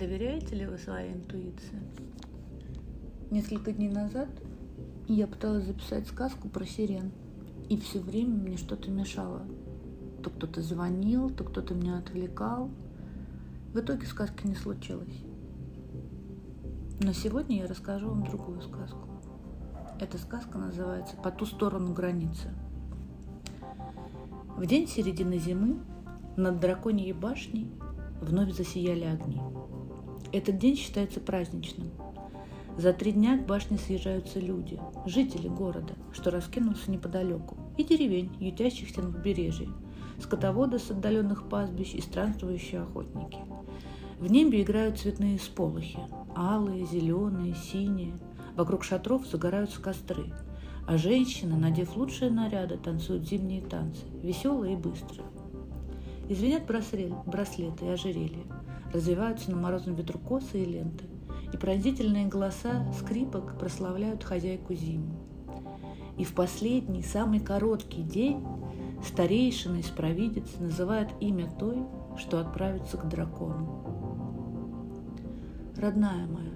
Доверяете ли вы своей интуиции? Несколько дней назад я пыталась записать сказку про сирен, и все время мне что-то мешало. То кто-то звонил, то кто-то меня отвлекал. В итоге сказки не случилось. Но сегодня я расскажу вам другую сказку. Эта сказка называется «По ту сторону границы». В день середины зимы над драконьей башней вновь засияли огни. Этот день считается праздничным. За три дня к башне съезжаются люди, жители города, что раскинулся неподалеку, и деревень, ютящихся на побережье, скотоводы с отдаленных пастбищ и странствующие охотники. В небе играют цветные сполохи – алые, зеленые, синие. Вокруг шатров загораются костры, а женщины, надев лучшие наряды, танцуют зимние танцы, веселые и быстрые. Извинят браслеты и ожерелья, развиваются на морозном ветру косы и ленты, и пронзительные голоса скрипок прославляют хозяйку зиму. И в последний, самый короткий день старейшина из провидец называет имя той, что отправится к дракону. Родная моя,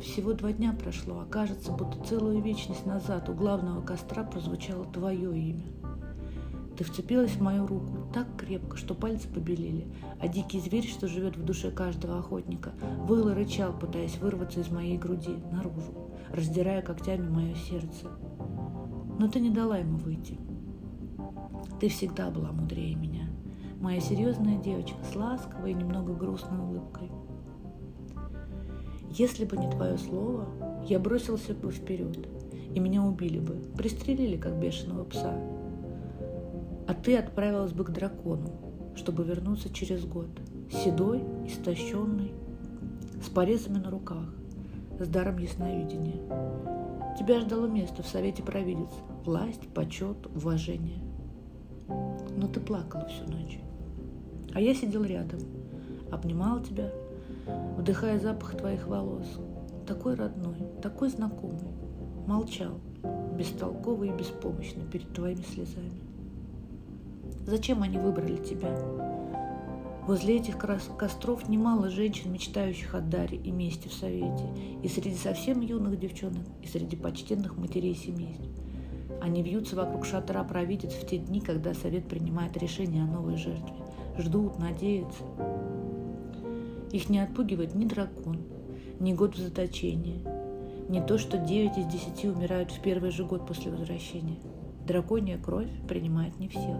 всего два дня прошло, а кажется, будто целую вечность назад у главного костра прозвучало твое имя. Ты вцепилась в мою руку так крепко, что пальцы побелели, а дикий зверь, что живет в душе каждого охотника, выл и рычал, пытаясь вырваться из моей груди наружу, раздирая когтями мое сердце. Но ты не дала ему выйти. Ты всегда была мудрее меня, моя серьезная девочка с ласковой и немного грустной улыбкой – если бы не твое слово, я бросился бы вперед, и меня убили бы, пристрелили, как бешеного пса. А ты отправилась бы к дракону, чтобы вернуться через год, седой, истощенный, с порезами на руках, с даром ясновидения. Тебя ждало место в Совете Провидец, власть, почет, уважение. Но ты плакала всю ночь. А я сидел рядом, обнимал тебя, вдыхая запах твоих волос, такой родной, такой знакомый, молчал, бестолковый и беспомощный перед твоими слезами. Зачем они выбрали тебя? Возле этих костров немало женщин, мечтающих о даре и месте в совете, и среди совсем юных девчонок, и среди почтенных матерей семей. Они вьются вокруг шатра провидец в те дни, когда совет принимает решение о новой жертве. Ждут, надеются. Их не отпугивает ни дракон, ни год в заточении, не то, что 9 из 10 умирают в первый же год после возвращения. Драконья кровь принимает не всех.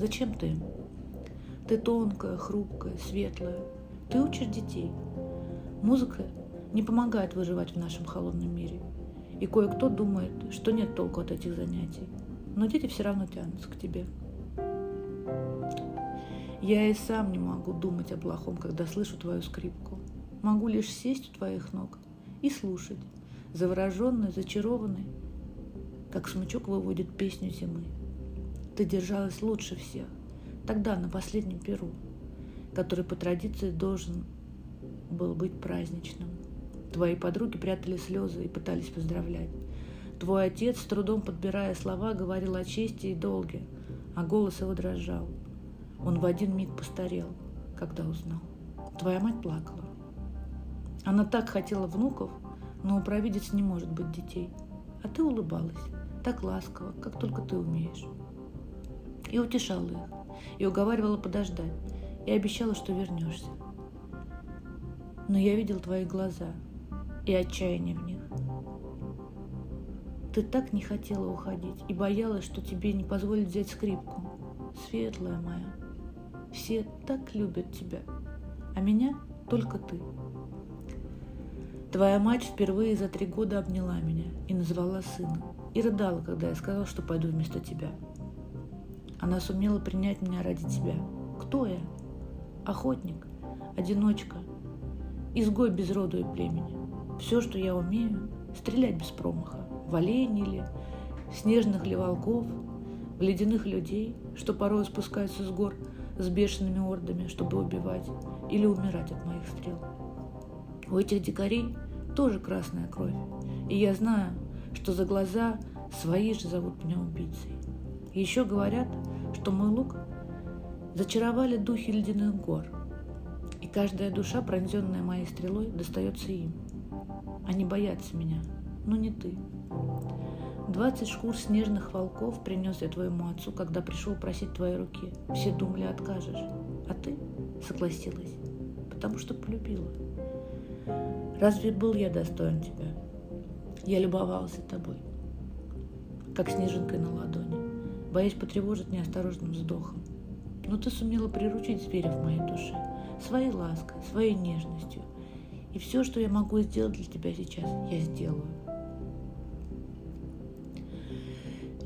Зачем ты? Ты тонкая, хрупкая, светлая. Ты учишь детей. Музыка не помогает выживать в нашем холодном мире. И кое-кто думает, что нет толку от этих занятий. Но дети все равно тянутся к тебе. Я и сам не могу думать о плохом, когда слышу твою скрипку. Могу лишь сесть у твоих ног и слушать, завороженный, зачарованный, как смычок выводит песню зимы. Ты держалась лучше всех, тогда, на последнем перу, который по традиции должен был быть праздничным. Твои подруги прятали слезы и пытались поздравлять. Твой отец, с трудом подбирая слова, говорил о чести и долге, а голос его дрожал – он в один миг постарел, когда узнал. Твоя мать плакала. Она так хотела внуков, но у провидец не может быть детей. А ты улыбалась, так ласково, как только ты умеешь. И утешала их, и уговаривала подождать, и обещала, что вернешься. Но я видел твои глаза и отчаяние в них. Ты так не хотела уходить и боялась, что тебе не позволят взять скрипку. Светлая моя, все так любят тебя, а меня только ты. Твоя мать впервые за три года обняла меня и назвала сына, и рыдала, когда я сказал, что пойду вместо тебя. Она сумела принять меня ради тебя. Кто я? Охотник, одиночка, изгой без роду и племени. Все, что я умею, стрелять без промаха, в оленей ли, снежных ли волков, в ледяных людей, что порой спускаются с гор – с бешеными ордами, чтобы убивать или умирать от моих стрел. У этих дикарей тоже красная кровь, и я знаю, что за глаза свои же зовут меня убийцей. Еще говорят, что мой лук зачаровали духи ледяных гор. И каждая душа, пронзенная моей стрелой, достается им. Они боятся меня, но не ты. Двадцать шкур снежных волков принес я твоему отцу, когда пришел просить твоей руки. Все думали, откажешь. А ты согласилась, потому что полюбила. Разве был я достоин тебя? Я любовался тобой, как снежинкой на ладони, боясь потревожить неосторожным вздохом. Но ты сумела приручить зверя в моей душе, своей лаской, своей нежностью. И все, что я могу сделать для тебя сейчас, я сделаю.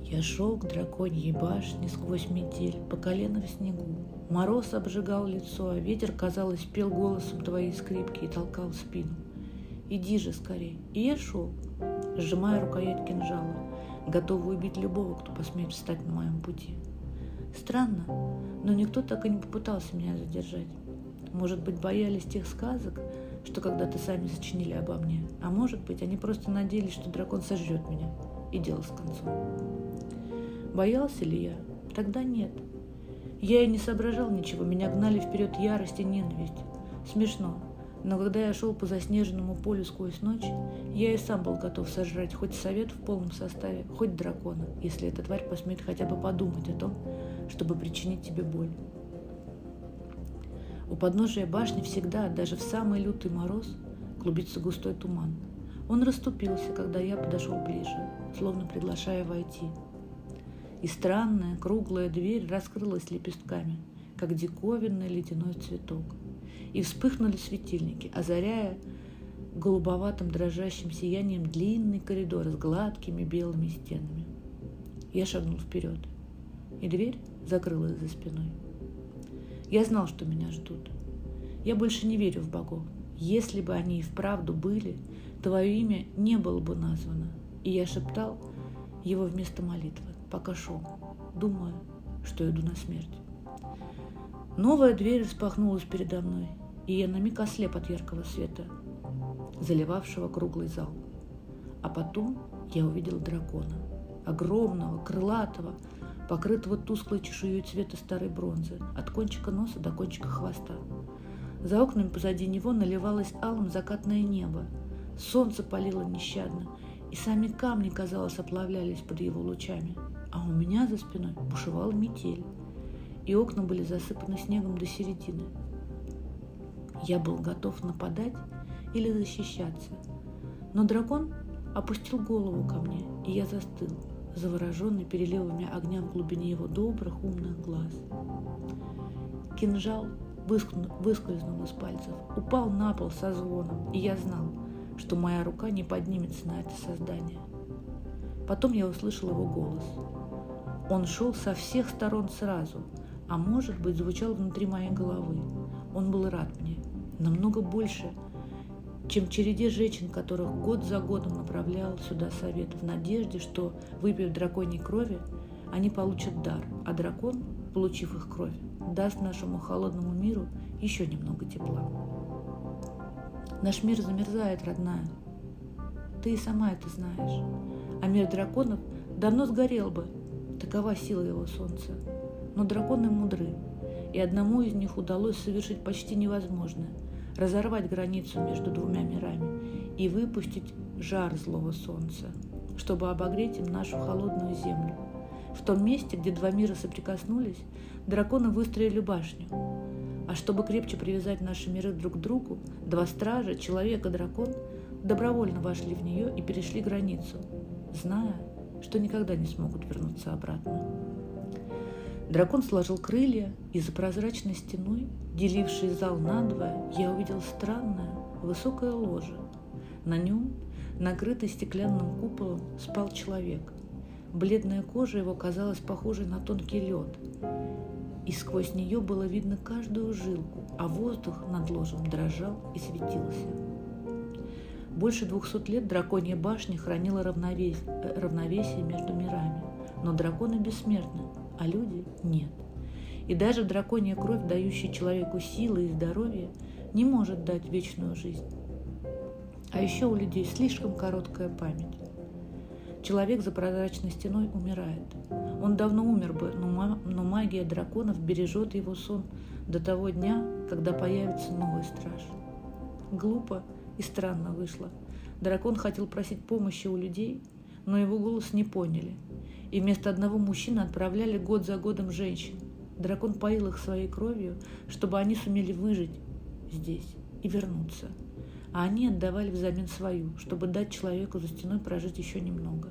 Я шел к драконьей башне сквозь метель, по колено в снегу. Мороз обжигал лицо, а ветер, казалось, пел голосом твоей скрипки и толкал спину. Иди же скорей. И я шел, сжимая рукоять кинжала, готовый убить любого, кто посмеет встать на моем пути. Странно, но никто так и не попытался меня задержать. Может быть, боялись тех сказок, что когда-то сами сочинили обо мне, а может быть, они просто надеялись, что дракон сожрет меня, и дело с концом. Боялся ли я? Тогда нет. Я и не соображал ничего, меня гнали вперед ярость и ненависть. Смешно, но когда я шел по заснеженному полю сквозь ночь, я и сам был готов сожрать хоть совет в полном составе, хоть дракона, если эта тварь посмеет хотя бы подумать о том, чтобы причинить тебе боль. У подножия башни всегда, даже в самый лютый мороз, клубится густой туман. Он расступился, когда я подошел ближе, словно приглашая войти. И странная круглая дверь раскрылась лепестками, как диковинный ледяной цветок – и вспыхнули светильники, озаряя голубоватым дрожащим сиянием длинный коридор с гладкими белыми стенами. Я шагнул вперед, и дверь закрылась за спиной. Я знал, что меня ждут. Я больше не верю в богов. Если бы они и вправду были, твое имя не было бы названо. И я шептал его вместо молитвы, пока шел, думая, что иду на смерть. Новая дверь распахнулась передо мной, и я на миг ослеп от яркого света, заливавшего круглый зал. А потом я увидел дракона, огромного, крылатого, покрытого тусклой чешуей цвета старой бронзы, от кончика носа до кончика хвоста. За окнами позади него наливалось алым закатное небо. Солнце палило нещадно, и сами камни, казалось, оплавлялись под его лучами. А у меня за спиной бушевала метель, и окна были засыпаны снегом до середины – я был готов нападать или защищаться. Но дракон опустил голову ко мне, и я застыл, завороженный переливами огня в глубине его добрых умных глаз. Кинжал выскользнул из пальцев, упал на пол со звоном, и я знал, что моя рука не поднимется на это создание. Потом я услышал его голос. Он шел со всех сторон сразу, а может быть звучал внутри моей головы. Он был рад мне, намного больше, чем череде женщин, которых год за годом направлял сюда совет в надежде, что, выпив драконьей крови, они получат дар, а дракон, получив их кровь, даст нашему холодному миру еще немного тепла. Наш мир замерзает, родная. Ты и сама это знаешь. А мир драконов давно сгорел бы. Такова сила его солнца. Но драконы мудры, и одному из них удалось совершить почти невозможное – разорвать границу между двумя мирами и выпустить жар злого солнца, чтобы обогреть им нашу холодную землю. В том месте, где два мира соприкоснулись, драконы выстроили башню. А чтобы крепче привязать наши миры друг к другу, два стража, человек и дракон, добровольно вошли в нее и перешли границу, зная, что никогда не смогут вернуться обратно. Дракон сложил крылья, и за прозрачной стеной, делившей зал надвое, я увидел странное высокое ложе. На нем, накрытый стеклянным куполом, спал человек. Бледная кожа его казалась похожей на тонкий лед, и сквозь нее было видно каждую жилку, а воздух над ложем дрожал и светился. Больше двухсот лет драконья башня хранила равновесие, равновесие между мирами, но драконы бессмертны, а люди нет. И даже драконья кровь, дающая человеку силы и здоровье, не может дать вечную жизнь. А еще у людей слишком короткая память. Человек за прозрачной стеной умирает. Он давно умер бы, но, магия драконов бережет его сон до того дня, когда появится новый страж. Глупо и странно вышло. Дракон хотел просить помощи у людей, но его голос не поняли. И вместо одного мужчины отправляли год за годом женщин. Дракон поил их своей кровью, чтобы они сумели выжить здесь и вернуться. А они отдавали взамен свою, чтобы дать человеку за стеной прожить еще немного.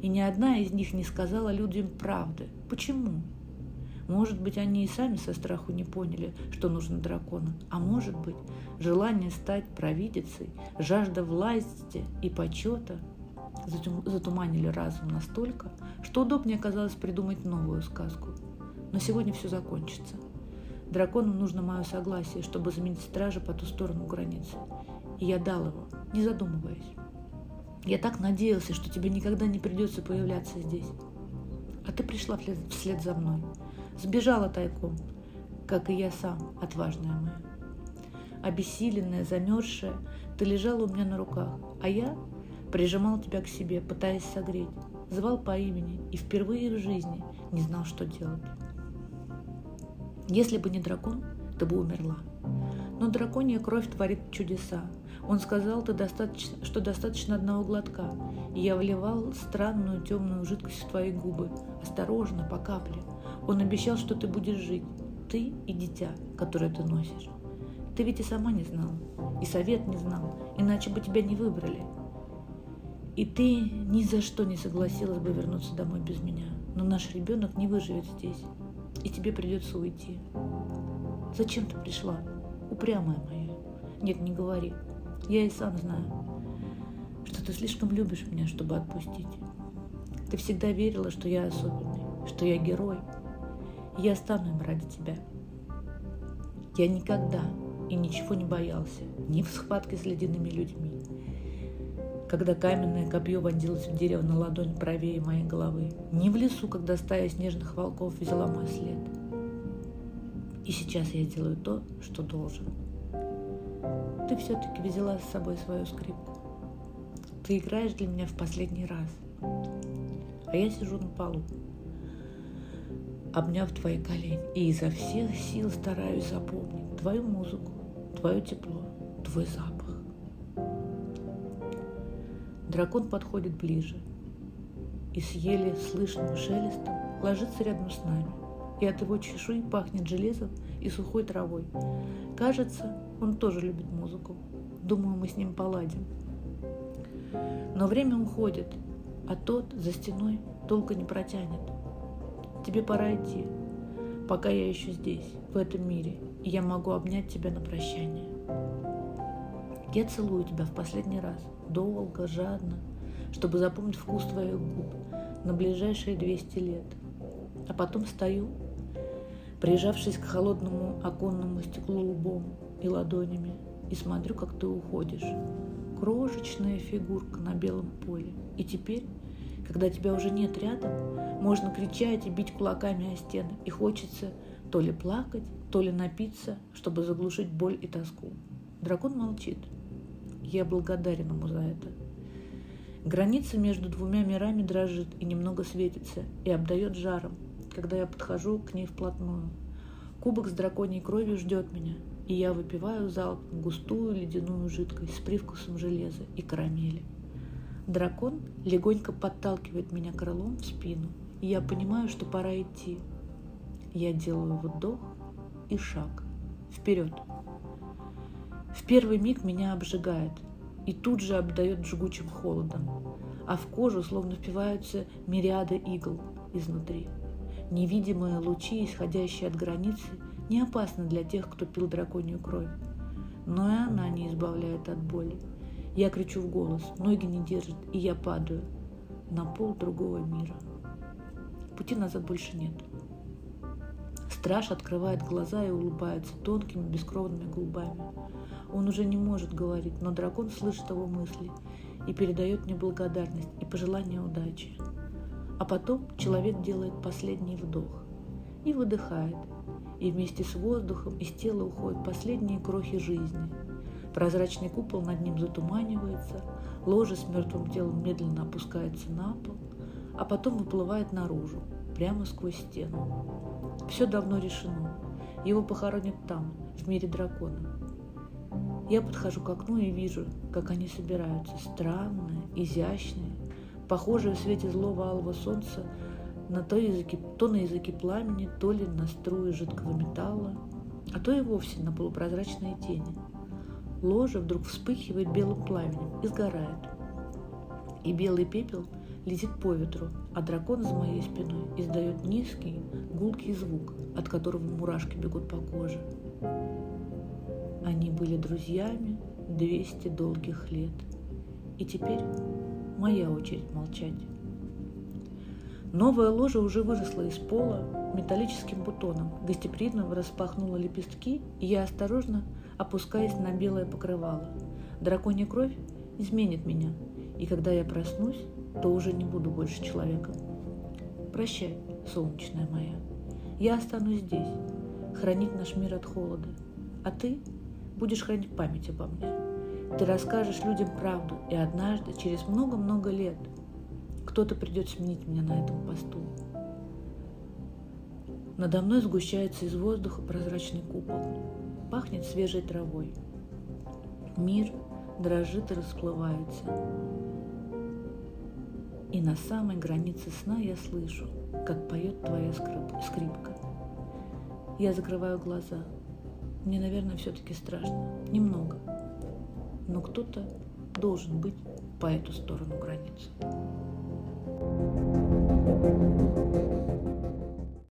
И ни одна из них не сказала людям правды. Почему? Может быть, они и сами со страху не поняли, что нужно дракону. А может быть, желание стать провидицей, жажда власти и почета затуманили разум настолько, что удобнее оказалось придумать новую сказку. Но сегодня все закончится. Дракону нужно мое согласие, чтобы заменить стража по ту сторону границы. И я дал его, не задумываясь. Я так надеялся, что тебе никогда не придется появляться здесь. А ты пришла вслед за мной. Сбежала тайком, как и я сам, отважная моя. Обессиленная, замерзшая, ты лежала у меня на руках, а я прижимал тебя к себе, пытаясь согреть, звал по имени и впервые в жизни не знал, что делать. Если бы не дракон, ты бы умерла. Но драконья кровь творит чудеса. Он сказал, ты достаточно, что достаточно одного глотка, и я вливал странную темную жидкость в твои губы, осторожно, по капле, он обещал, что ты будешь жить, ты и дитя, которое ты носишь. Ты ведь и сама не знала, и совет не знал, иначе бы тебя не выбрали. И ты ни за что не согласилась бы вернуться домой без меня. Но наш ребенок не выживет здесь, и тебе придется уйти. Зачем ты пришла, упрямая моя? Нет, не говори. Я и сам знаю, что ты слишком любишь меня, чтобы отпустить. Ты всегда верила, что я особенный, что я герой, я стану им ради тебя. Я никогда и ничего не боялся, ни в схватке с ледяными людьми, когда каменное копье вонзилось в дерево на ладонь правее моей головы, ни в лесу, когда стая снежных волков взяла мой след. И сейчас я делаю то, что должен. Ты все-таки взяла с собой свою скрипку. Ты играешь для меня в последний раз. А я сижу на полу, обняв твои колени, и изо всех сил стараюсь запомнить твою музыку, твое тепло, твой запах. Дракон подходит ближе и с еле слышным шелестом ложится рядом с нами, и от его чешуи пахнет железом и сухой травой. Кажется, он тоже любит музыку. Думаю, мы с ним поладим. Но время уходит, а тот за стеной долго не протянет – Тебе пора идти, пока я еще здесь, в этом мире, и я могу обнять тебя на прощание. Я целую тебя в последний раз, долго, жадно, чтобы запомнить вкус твоих губ на ближайшие 200 лет. А потом стою, прижавшись к холодному оконному стеклу лбом и ладонями, и смотрю, как ты уходишь. Крошечная фигурка на белом поле. И теперь когда тебя уже нет рядом, можно кричать и бить кулаками о стены, и хочется то ли плакать, то ли напиться, чтобы заглушить боль и тоску. Дракон молчит. Я благодарен ему за это. Граница между двумя мирами дрожит и немного светится, и обдает жаром, когда я подхожу к ней вплотную. Кубок с драконьей кровью ждет меня, и я выпиваю залпом густую ледяную жидкость с привкусом железа и карамели. Дракон легонько подталкивает меня крылом в спину, и я понимаю, что пора идти. Я делаю вдох и шаг. Вперед. В первый миг меня обжигает и тут же обдает жгучим холодом, а в кожу словно впиваются мириады игл изнутри. Невидимые лучи, исходящие от границы, не опасны для тех, кто пил драконью кровь. Но и она не избавляет от боли. Я кричу в голос, ноги не держат, и я падаю на пол другого мира. Пути назад больше нет. Страж открывает глаза и улыбается тонкими бескровными губами. Он уже не может говорить, но дракон слышит его мысли и передает мне благодарность и пожелание удачи. А потом человек делает последний вдох и выдыхает, и вместе с воздухом из тела уходят последние крохи жизни – Прозрачный купол над ним затуманивается, ложе с мертвым телом медленно опускается на пол, а потом выплывает наружу, прямо сквозь стену. Все давно решено. Его похоронят там, в мире дракона. Я подхожу к окну и вижу, как они собираются, странные, изящные, похожие в свете злого алого солнца на то, языки, то на языки пламени, то ли на струи жидкого металла, а то и вовсе на полупрозрачные тени. Ложа вдруг вспыхивает белым пламенем и сгорает. И белый пепел летит по ветру, а дракон за моей спиной издает низкий, гулкий звук, от которого мурашки бегут по коже. Они были друзьями 200 долгих лет. И теперь моя очередь молчать. Новая ложа уже выросла из пола металлическим бутоном, гостеприимно распахнула лепестки, и я осторожно опускаясь на белое покрывало. Драконья кровь изменит меня, и когда я проснусь, то уже не буду больше человеком. Прощай, солнечная моя. Я останусь здесь, хранить наш мир от холода. А ты будешь хранить память обо мне. Ты расскажешь людям правду, и однажды, через много-много лет, кто-то придет сменить меня на этом посту. Надо мной сгущается из воздуха прозрачный купол. Пахнет свежей травой. Мир дрожит и расплывается. И на самой границе сна я слышу, как поет твоя скрипка. Я закрываю глаза. Мне, наверное, все-таки страшно. Немного. Но кто-то должен быть по эту сторону границы. thank you